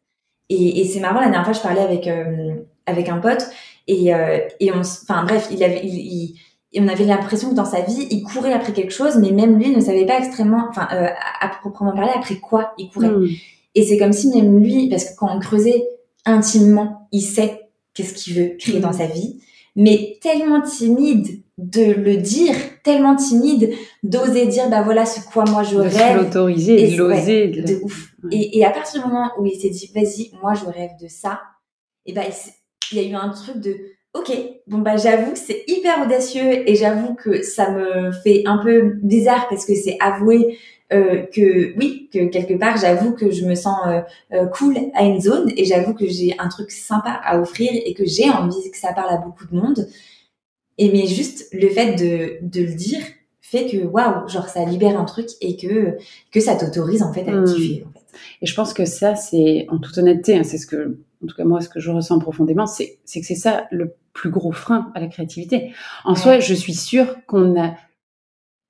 Et, et c'est marrant, la dernière fois, je parlais avec, euh, avec un pote, et, euh, et on, enfin bref, il avait, il, il- et on avait l'impression que dans sa vie, il courait après quelque chose, mais même lui ne savait pas extrêmement, enfin, euh, à, à proprement parler, après quoi il courait. Mm. Et c'est comme si même lui, parce que quand on creusait intimement, il sait qu'est-ce qu'il veut créer Mm. dans sa vie, mais tellement timide de le dire, tellement timide d'oser dire, bah voilà ce quoi moi je De rêve, l'autoriser, Et de l'oser. ouais, de- de ouf. Ouais. Et, et à partir du moment où il s'est dit, vas-y, moi je rêve de ça, et ben il, s'est- il y a eu un truc de, ok, bon bah j'avoue que c'est hyper audacieux et j'avoue que ça me fait un peu bizarre parce que c'est avouer euh, que oui, que quelque part j'avoue que je me sens euh, euh, cool à une zone et j'avoue que j'ai un truc sympa à offrir et que j'ai envie que ça parle à beaucoup de monde. Et mais juste le fait de, de le dire fait que waouh, genre ça libère un truc et que que ça t'autorise en fait à Mm. kiffer en fait. Et je pense que ça, c'est, en toute honnêteté, hein, c'est ce que en tout cas moi, ce que je ressens profondément, c'est que c'est ça le plus gros frein à la créativité. En soi, je suis sûre qu'on a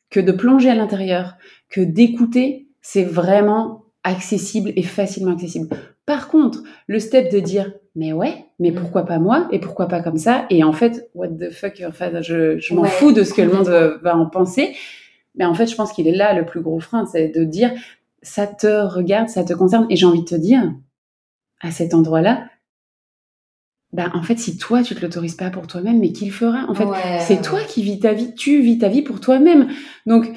que de plonger à l'intérieur, que d'écouter, c'est vraiment accessible et facilement accessible. Par contre, le step de dire mais ouais, mais mm. pourquoi pas moi et pourquoi pas comme ça et en fait what the fuck, enfin je, je m'en fous de ce que le monde va en penser. Mais en fait, je pense qu'il est là le plus gros frein, c'est de dire ça te regarde, ça te concerne et j'ai envie de te dire à cet endroit-là, ben, en fait, si toi, tu te l'autorises pas pour toi-même, mais qui le fera En fait, c'est toi qui vis ta vie, tu vis ta vie pour toi-même. Donc,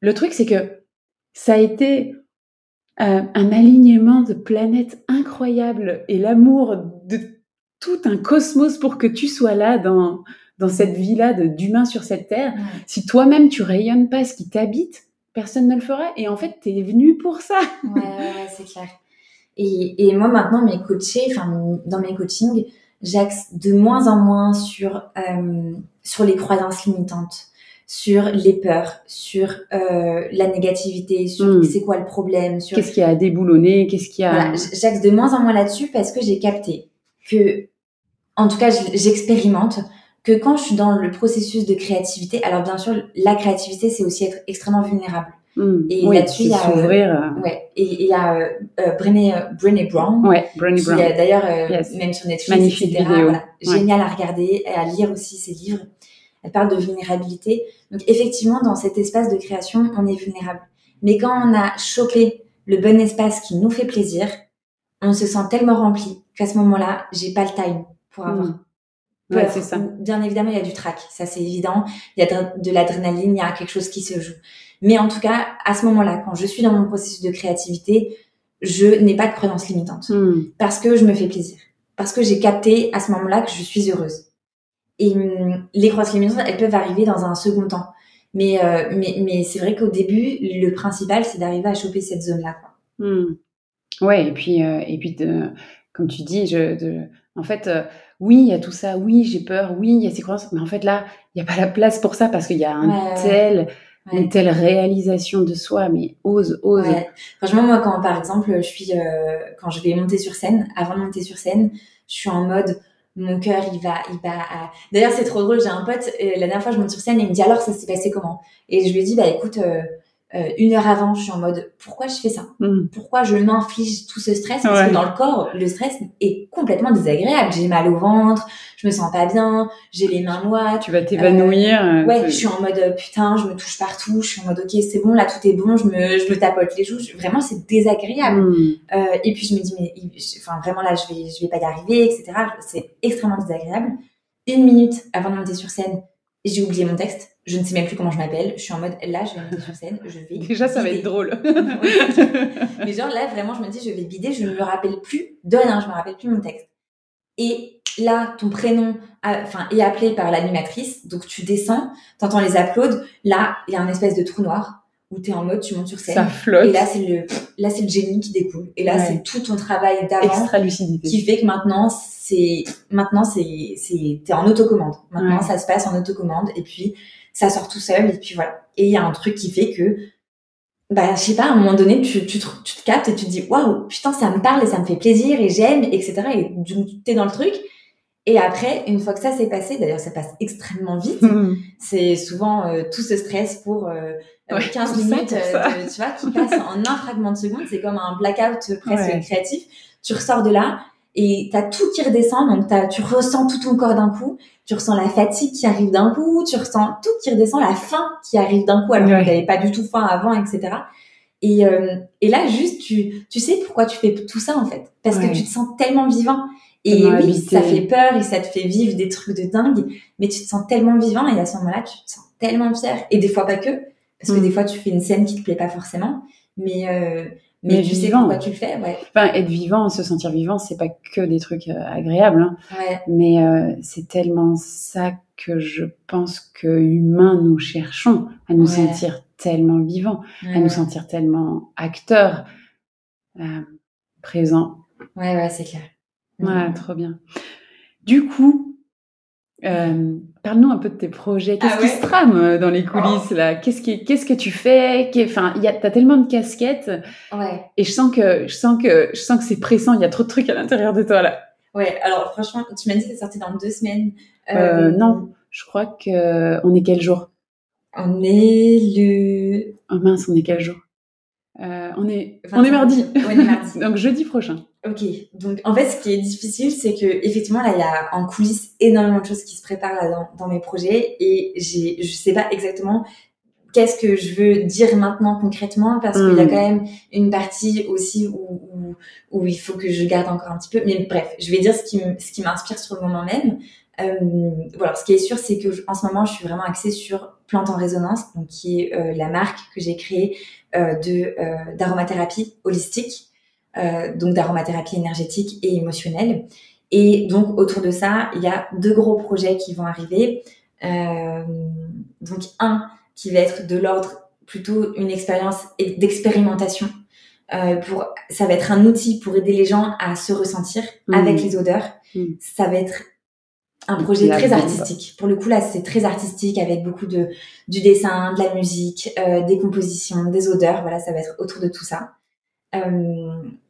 le truc, c'est que ça a été euh, un alignement de planètes incroyable et l'amour de tout un cosmos pour que tu sois là dans, dans cette vie-là d'humain sur cette terre. Si toi-même, tu rayonnes pas ce qui t'habite, personne ne le fera. Et en fait, tu es venu pour ça. ouais, ouais, c'est clair. Et, et, moi, maintenant, mes coachés, enfin, dans mes coachings, j'axe de moins en moins sur, euh, sur les croyances limitantes, sur les peurs, sur euh, la négativité, sur hmm. c'est quoi le problème. Sur... Qu'est-ce qu'il y a à déboulonner, qu'est-ce qu'il y a... Voilà, j'axe de moins en moins là-dessus parce que j'ai capté que, en tout cas, j'expérimente que quand je suis dans le processus de créativité, alors bien sûr, la créativité, c'est aussi être extrêmement vulnérable. Hmm. Et là-dessus, il y a, s'ouvrir. Euh, ouais, et il y a euh, euh Brené, euh, Brené Brown, ouais, Brené Brown. d'ailleurs même sur Netflix, Magnifique etc. Voilà, génial à regarder et à lire aussi ses livres. Elle parle de vulnérabilité. Donc effectivement, dans cet espace de création, on est vulnérable. Mais quand on a chopé le bon espace qui nous fait plaisir, on se sent tellement rempli qu'à ce moment-là, j'ai pas le time pour avoir. Hmm. Ouais, c'est ça. Bien évidemment, il y a du trac, ça c'est évident. Il y a de l'adrénaline, il y a quelque chose qui se joue. Mais en tout cas, à ce moment-là, quand je suis dans mon processus de créativité, je n'ai pas de croyances limitantes. Hmm. Parce que je me fais plaisir. Parce que j'ai capté à ce moment-là que je suis heureuse. Et hum, les croyances limitantes, elles peuvent arriver dans un second temps. Mais, euh, mais, mais c'est vrai qu'au début, le principal, c'est d'arriver à choper cette zone-là. Hmm. Ouais, et puis, euh, et puis de, comme tu dis, je, de, en fait, euh, oui, il y a tout ça, oui, j'ai peur, oui, il y a ces croyances, mais en fait là, il n'y a pas la place pour ça parce qu'il y a un tel une telle réalisation de soi, mais ose, ose. Franchement, moi, quand par exemple, je suis, euh, quand je vais monter sur scène, avant de monter sur scène, je suis en mode, mon cœur, il va, il va. D'ailleurs, c'est trop drôle. J'ai un pote, euh, la dernière fois, je monte sur scène et il me dit alors, ça s'est passé comment? Et je lui dis, bah écoute, euh, euh, une heure avant, je suis en mode pourquoi je fais ça? Mm. Pourquoi je m'inflige tout ce stress? Parce que dans le corps, le stress est complètement désagréable. J'ai mal au ventre, je me sens pas bien, j'ai les mains moites. Tu vas t'évanouir. Euh, ouais, je suis en mode euh, putain, je me touche partout. Je suis en mode ok, c'est bon, là tout est bon. Je me, je me tapote les joues. Vraiment, c'est désagréable. Mm. et puis je me dis mais, enfin vraiment là, je vais, je vais pas y arriver, etc. C'est extrêmement désagréable. Une minute avant de monter sur scène, j'ai oublié mon texte je ne sais même plus comment je m'appelle. Je suis en mode là, je vais monter sur scène, je vais. Déjà, ça va être drôle. [laughs] Mais genre là, vraiment, je me dis, je vais bider, je ne me rappelle plus de rien, je me rappelle plus mon texte. Et là, ton prénom enfin, est appelé par l'animatrice, donc tu descends, t'entends les applaudes. Là, il y a un espèce de trou noir où tu es en mode, tu montes sur scène. Ça flotte. Et là, c'est le, là, c'est le génie qui découle. Et là, c'est tout ton travail d'avant. Qui fait que maintenant, c'est, maintenant, c'est, c'est, t'es en autocommande. Maintenant, ça se passe en autocommande. Et puis, ça sort tout seul et puis voilà. Et il y a un truc qui fait que, bah, je sais pas, à un moment donné, tu, tu, te, tu te captes et tu te dis, waouh, putain, ça me parle et ça me fait plaisir et j'aime, etc. Et tu es dans le truc. Et après, une fois que ça s'est passé, d'ailleurs, ça passe extrêmement vite. Mmh. [laughs] C'est souvent euh, tout ce stress pour euh, 15 [laughs] minutes, euh, tu vois, qui passe en un fragment de seconde. C'est comme un blackout presque créatif. Tu ressors de là et t'as tout qui redescend, donc as, tu ressens tout ton corps d'un coup, tu ressens la fatigue qui arrive d'un coup, tu ressens tout qui redescend, la faim qui arrive d'un coup alors que t'avais pas du tout faim avant, etc. Et, euh, et là, juste, tu, tu sais pourquoi tu fais tout ça en fait, parce que tu te sens tellement vivant. Et oui, ça fait peur et ça te fait vivre des trucs de dingue, mais tu te sens tellement vivant et à ce moment-là, tu te sens tellement fier. Et des fois pas que, parce que des fois tu fais une scène qui te plaît pas forcément, mais euh, mais, tu sais pourquoi tu le fais, ouais. Enfin, être vivant, se sentir vivant, c'est pas que des trucs euh, agréables, hein. ouais. mais euh, c'est tellement ça que je pense que humains nous cherchons à nous sentir tellement vivants, à nous sentir tellement acteurs, euh, présents. Ouais, ouais, c'est clair. Ouais, trop bien. Du coup, euh, Parle-nous un peu de tes projets. Qu'est-ce ah qui se trame euh, dans les coulisses là? Qu'est-ce qui, qu'est-ce que tu fais? Enfin, il y a, t'as tellement de casquettes. Ouais. Et je sens que, je sens que, je sens que c'est pressant. Il y a trop de trucs à l'intérieur de toi là. Ouais, alors franchement, tu m'as dit que c'est sorti dans deux semaines. Euh, non, je crois que on est quel jour? On est le. Oh mince, on est quel jour? On est, on est mardi. On est mardi. [laughs] Donc jeudi prochain. Ok. Donc en fait, ce qui est difficile, c'est que effectivement là, il y a en coulisses énormément de choses qui se préparent là, dans, dans mes projets et j'ai, je sais pas exactement qu'est-ce que je veux dire maintenant concrètement parce qu'il y a hmm. quand même une partie aussi où, où, où, il faut que je garde encore un petit peu. Mais bref, je vais dire ce qui, ce qui m'inspire sur le moment même. Euh, voilà, ce qui est sûr, c'est que en ce moment, je suis vraiment axée sur Plante en résonance, donc qui est euh, la marque que j'ai créée euh, de euh, d'aromathérapie holistique, donc d'aromathérapie énergétique et émotionnelle. Et donc autour de ça, il y a deux gros projets qui vont arriver. donc un qui va être de l'ordre plutôt une expérience d'expérimentation. Euh, pour, ça va être un outil pour aider les gens à se ressentir mmh. avec les odeurs. Mmh. Ça va être un projet très artistique. Pour le coup, là, c'est très artistique avec beaucoup de du dessin, de la musique, euh, des compositions, des odeurs. Voilà, ça va être autour de tout ça euh,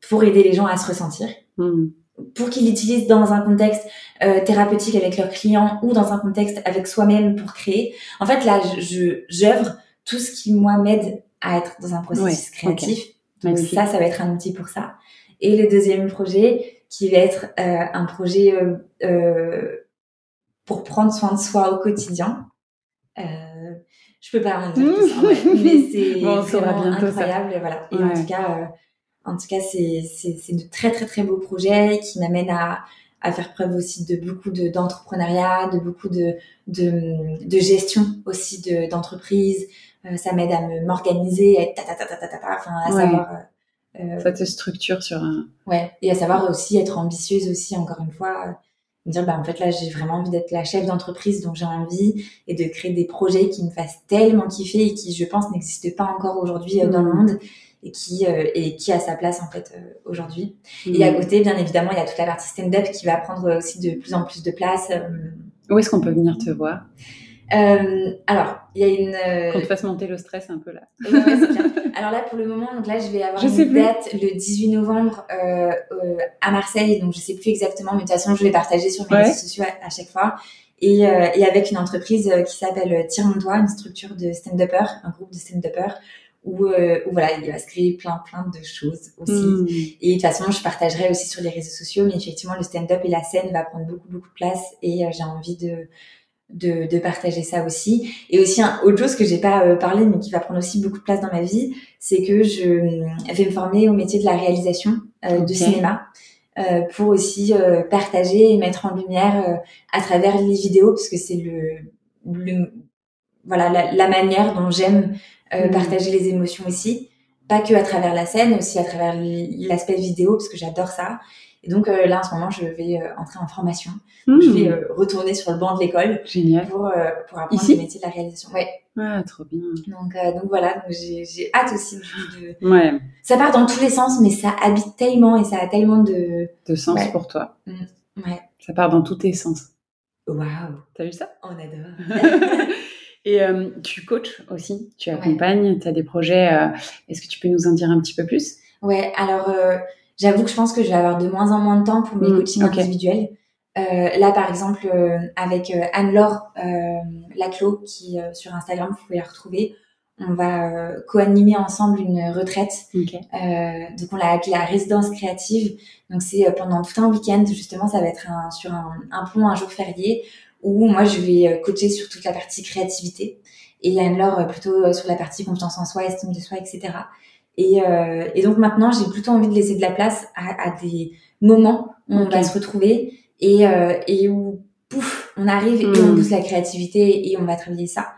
pour aider les gens à se ressentir. Mmh. Pour qu'ils l'utilisent dans un contexte euh, thérapeutique avec leurs clients ou dans un contexte avec soi-même pour créer. En fait, là, je j'œuvre tout ce qui moi m'aide à être dans un processus créatif. Donc ça, ça va être un outil pour ça. Et le deuxième projet, qui va être euh, un projet euh, euh pour prendre soin de soi au quotidien. Euh, je peux pas en dire tout ça, mais c'est [laughs] bon, vraiment incroyable. Ça. Voilà. Et en tout cas, euh, en tout cas, c'est de très très très beaux projets qui m'amènent à à faire preuve aussi de beaucoup de d'entrepreneuriat, de beaucoup de, de de gestion aussi de d'entreprise. Euh, ça m'aide à me m'organiser, à ta ta ta ta ta enfin à savoir. Euh, ça te structure sur un. Ouais, et à savoir aussi être ambitieuse aussi encore une fois me dire bah en fait là j'ai vraiment envie d'être la chef d'entreprise dont j'ai envie et de créer des projets qui me fassent tellement kiffer et qui je pense n'existent pas encore aujourd'hui euh, dans le mmh. monde et qui euh, et qui a sa place en fait euh, aujourd'hui et à mmh. côté bien évidemment il y a toute la partie stand-up qui va prendre aussi de plus en plus de place où est-ce qu'on peut venir te voir? Euh, alors, il y a une. Euh... Qu'on te fasse monter le stress un peu là. alors là, pour le moment, donc là, je vais avoir une date le 18 novembre euh, euh, à Marseille, donc je sais plus exactement, mais de toute façon, je vais partager sur mes réseaux sociaux à, chaque fois. Et, euh, et, avec une entreprise qui s'appelle Tire mon doigt, une structure de stand-uppers, un groupe de stand-uppers, où, où, voilà, il va se créer plein plein de choses aussi. Hmm. Et de toute façon, je partagerai aussi sur les réseaux sociaux, mais effectivement, le stand-up et la scène va prendre beaucoup beaucoup de place et j'ai envie de de, de, partager ça aussi. Et aussi, un, autre chose que j'ai pas euh, parlé, mais qui va prendre aussi beaucoup de place dans ma vie, c'est que je euh, vais me former au métier de la réalisation euh, de cinéma. Euh, pour aussi partager et mettre en lumière à travers les vidéos, parce que c'est le, le, voilà la, la manière dont j'aime mmh. partager les émotions aussi, pas que à travers la scène, aussi à travers l'aspect vidéo, parce que j'adore ça. Et donc euh, là, en ce moment, je vais euh, entrer en formation. Je vais euh, retourner sur le banc de l'école. Génial. Pour, pour apprendre Ici le métier de la réalisation. Ouais. Ah, trop bien. Donc, donc voilà, j'ai hâte aussi de... Ouais. Ça part dans tous les sens, mais ça habite tellement et ça a tellement de... De sens pour toi. Mmh. Ouais. Ça part dans tous tes sens. Waouh. T'as vu ça? On adore. [laughs] et euh, tu coaches aussi, tu accompagnes, ouais. tu as des projets. Euh, Est-ce que tu peux nous en dire un petit peu plus? Ouais, alors J'avoue que je pense que je vais avoir de moins en moins de temps pour mes mmh, coachings individuels. Euh, là, par exemple, euh, avec euh, Anne-Laure euh, Laclos, qui euh, sur Instagram, vous pouvez la retrouver, on va co-animer ensemble une retraite. Okay. donc, on l'a appelée la résidence créative. Donc, c'est pendant tout un week-end, justement, ça va être un, sur un, un pont, un jour férié, où moi, je vais coacher sur toute la partie créativité et Anne-Laure plutôt sur la partie confiance en soi, estime de soi, etc. Et, euh, et donc maintenant, j'ai plutôt envie de laisser de la place à, à des moments où on va se retrouver et, euh, et où pouf, on arrive et on pousse hmm. la créativité et on va travailler ça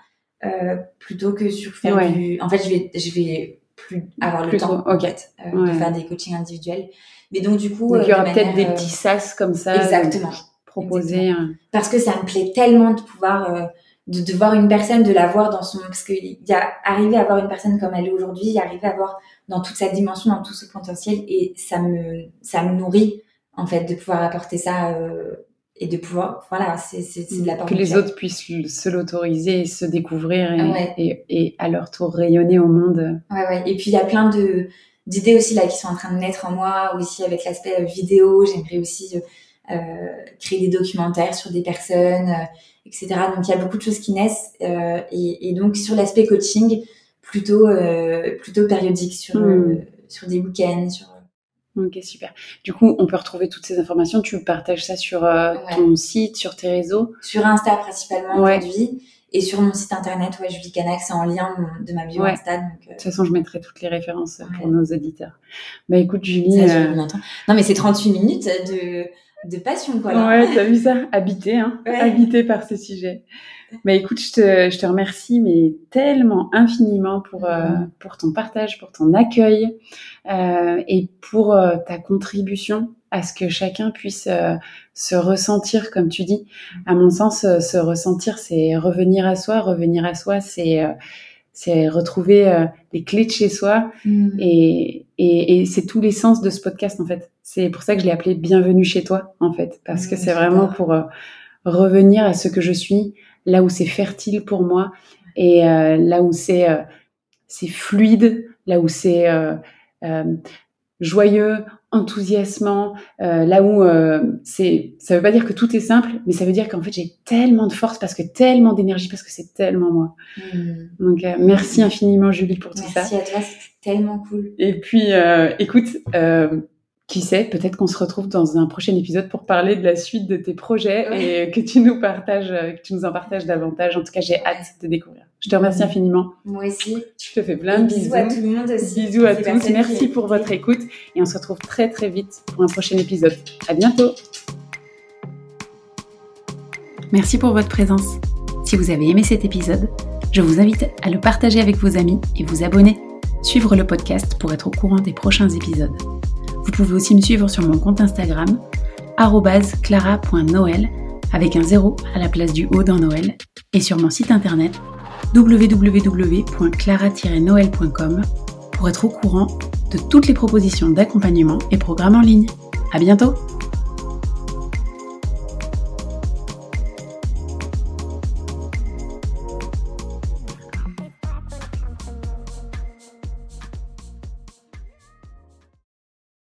euh, plutôt que sur faire du. En fait, je vais je vais plus avoir le temps en fait, euh, de faire des coachings individuels. Mais donc du coup, donc, il y aura peut-être des petits sas comme ça. Exactement. Proposer. Parce que ça me plaît tellement de pouvoir de, de, voir une personne, de la voir dans son, parce qu'il y a arrivé à voir une personne comme elle est aujourd'hui, arriver à voir dans toute sa dimension, dans tout ce potentiel, et ça me, ça me nourrit en fait de pouvoir apporter ça euh, et de pouvoir, voilà, c'est de la part que les autres puissent se l'autoriser, se découvrir et, et, et, à leur tour rayonner au monde. Ouais, ouais. Et puis il y a plein de d'idées aussi là qui sont en train de naître en moi, aussi avec l'aspect euh, vidéo. J'aimerais aussi euh, créer des documentaires sur des personnes, etc. Donc il y a beaucoup de choses qui naissent et, et, donc sur l'aspect coaching plutôt plutôt périodique sur hmm. sur des week-ends, sur Ok, super. Du coup, on peut retrouver toutes ces informations. Tu partages ça sur euh, ton site, sur tes réseaux? Sur Insta principalement ouais. aujourd'hui. Et sur mon site internet, ouais, Julie Canac, c'est en lien de ma bio Insta. Donc, euh. De toute façon, je mettrai toutes les références pour nos auditeurs. Bah écoute, Julie. Euh, non, mais c'est 38 minutes de, de passion, quoi. Là. Ouais, t'as vu ça? Habité, hein Habité par ce sujet. Mais écoute, je te, je te remercie mais tellement infiniment pour, euh, pour ton partage, pour ton accueil euh, et pour euh, ta contribution à ce que chacun puisse euh, se ressentir, comme tu dis. À mon sens, se ressentir, c'est revenir à soi. Revenir à soi, c'est c'est retrouver les clés de chez soi. Mm. Et, et, et c'est tous les sens de ce podcast, en fait. C'est pour ça que je l'ai appelé Bienvenue chez toi, en fait. Parce que c'est vraiment pour revenir à ce que je suis, là où c'est fertile pour moi et euh, là où c'est euh, c'est fluide, là où c'est euh, joyeux, enthousiasmant, là où c'est ça veut pas dire que tout est simple, mais ça veut dire qu'en fait j'ai tellement de force parce que tellement d'énergie parce que c'est tellement moi. Hmm. Donc merci infiniment Julie pour tout ça. Merci à toi, c'est tellement cool. Et puis écoute qui sait, peut-être qu'on se retrouve dans un prochain épisode pour parler de la suite de tes projets et que tu nous partages, euh, que tu nous en partages davantage. En tout cas, j'ai hâte de découvrir. Je te remercie infiniment. Moi aussi. Je te fais plein de bisous. Bisous à tout le monde aussi. Bisous à tous. Merci pour votre écoute et on se retrouve très très vite pour un prochain épisode. À bientôt. Merci pour votre présence. Si vous avez aimé cet épisode, je vous invite à le partager avec vos amis et vous abonner. Suivre le podcast pour être au courant des prochains épisodes. Vous pouvez aussi me suivre sur mon compte Instagram, clara.noël, avec un zéro à la place du haut dans Noël, et sur mon site internet www.clara-noël.com pour être au courant de toutes les propositions d'accompagnement et programmes en ligne. À bientôt!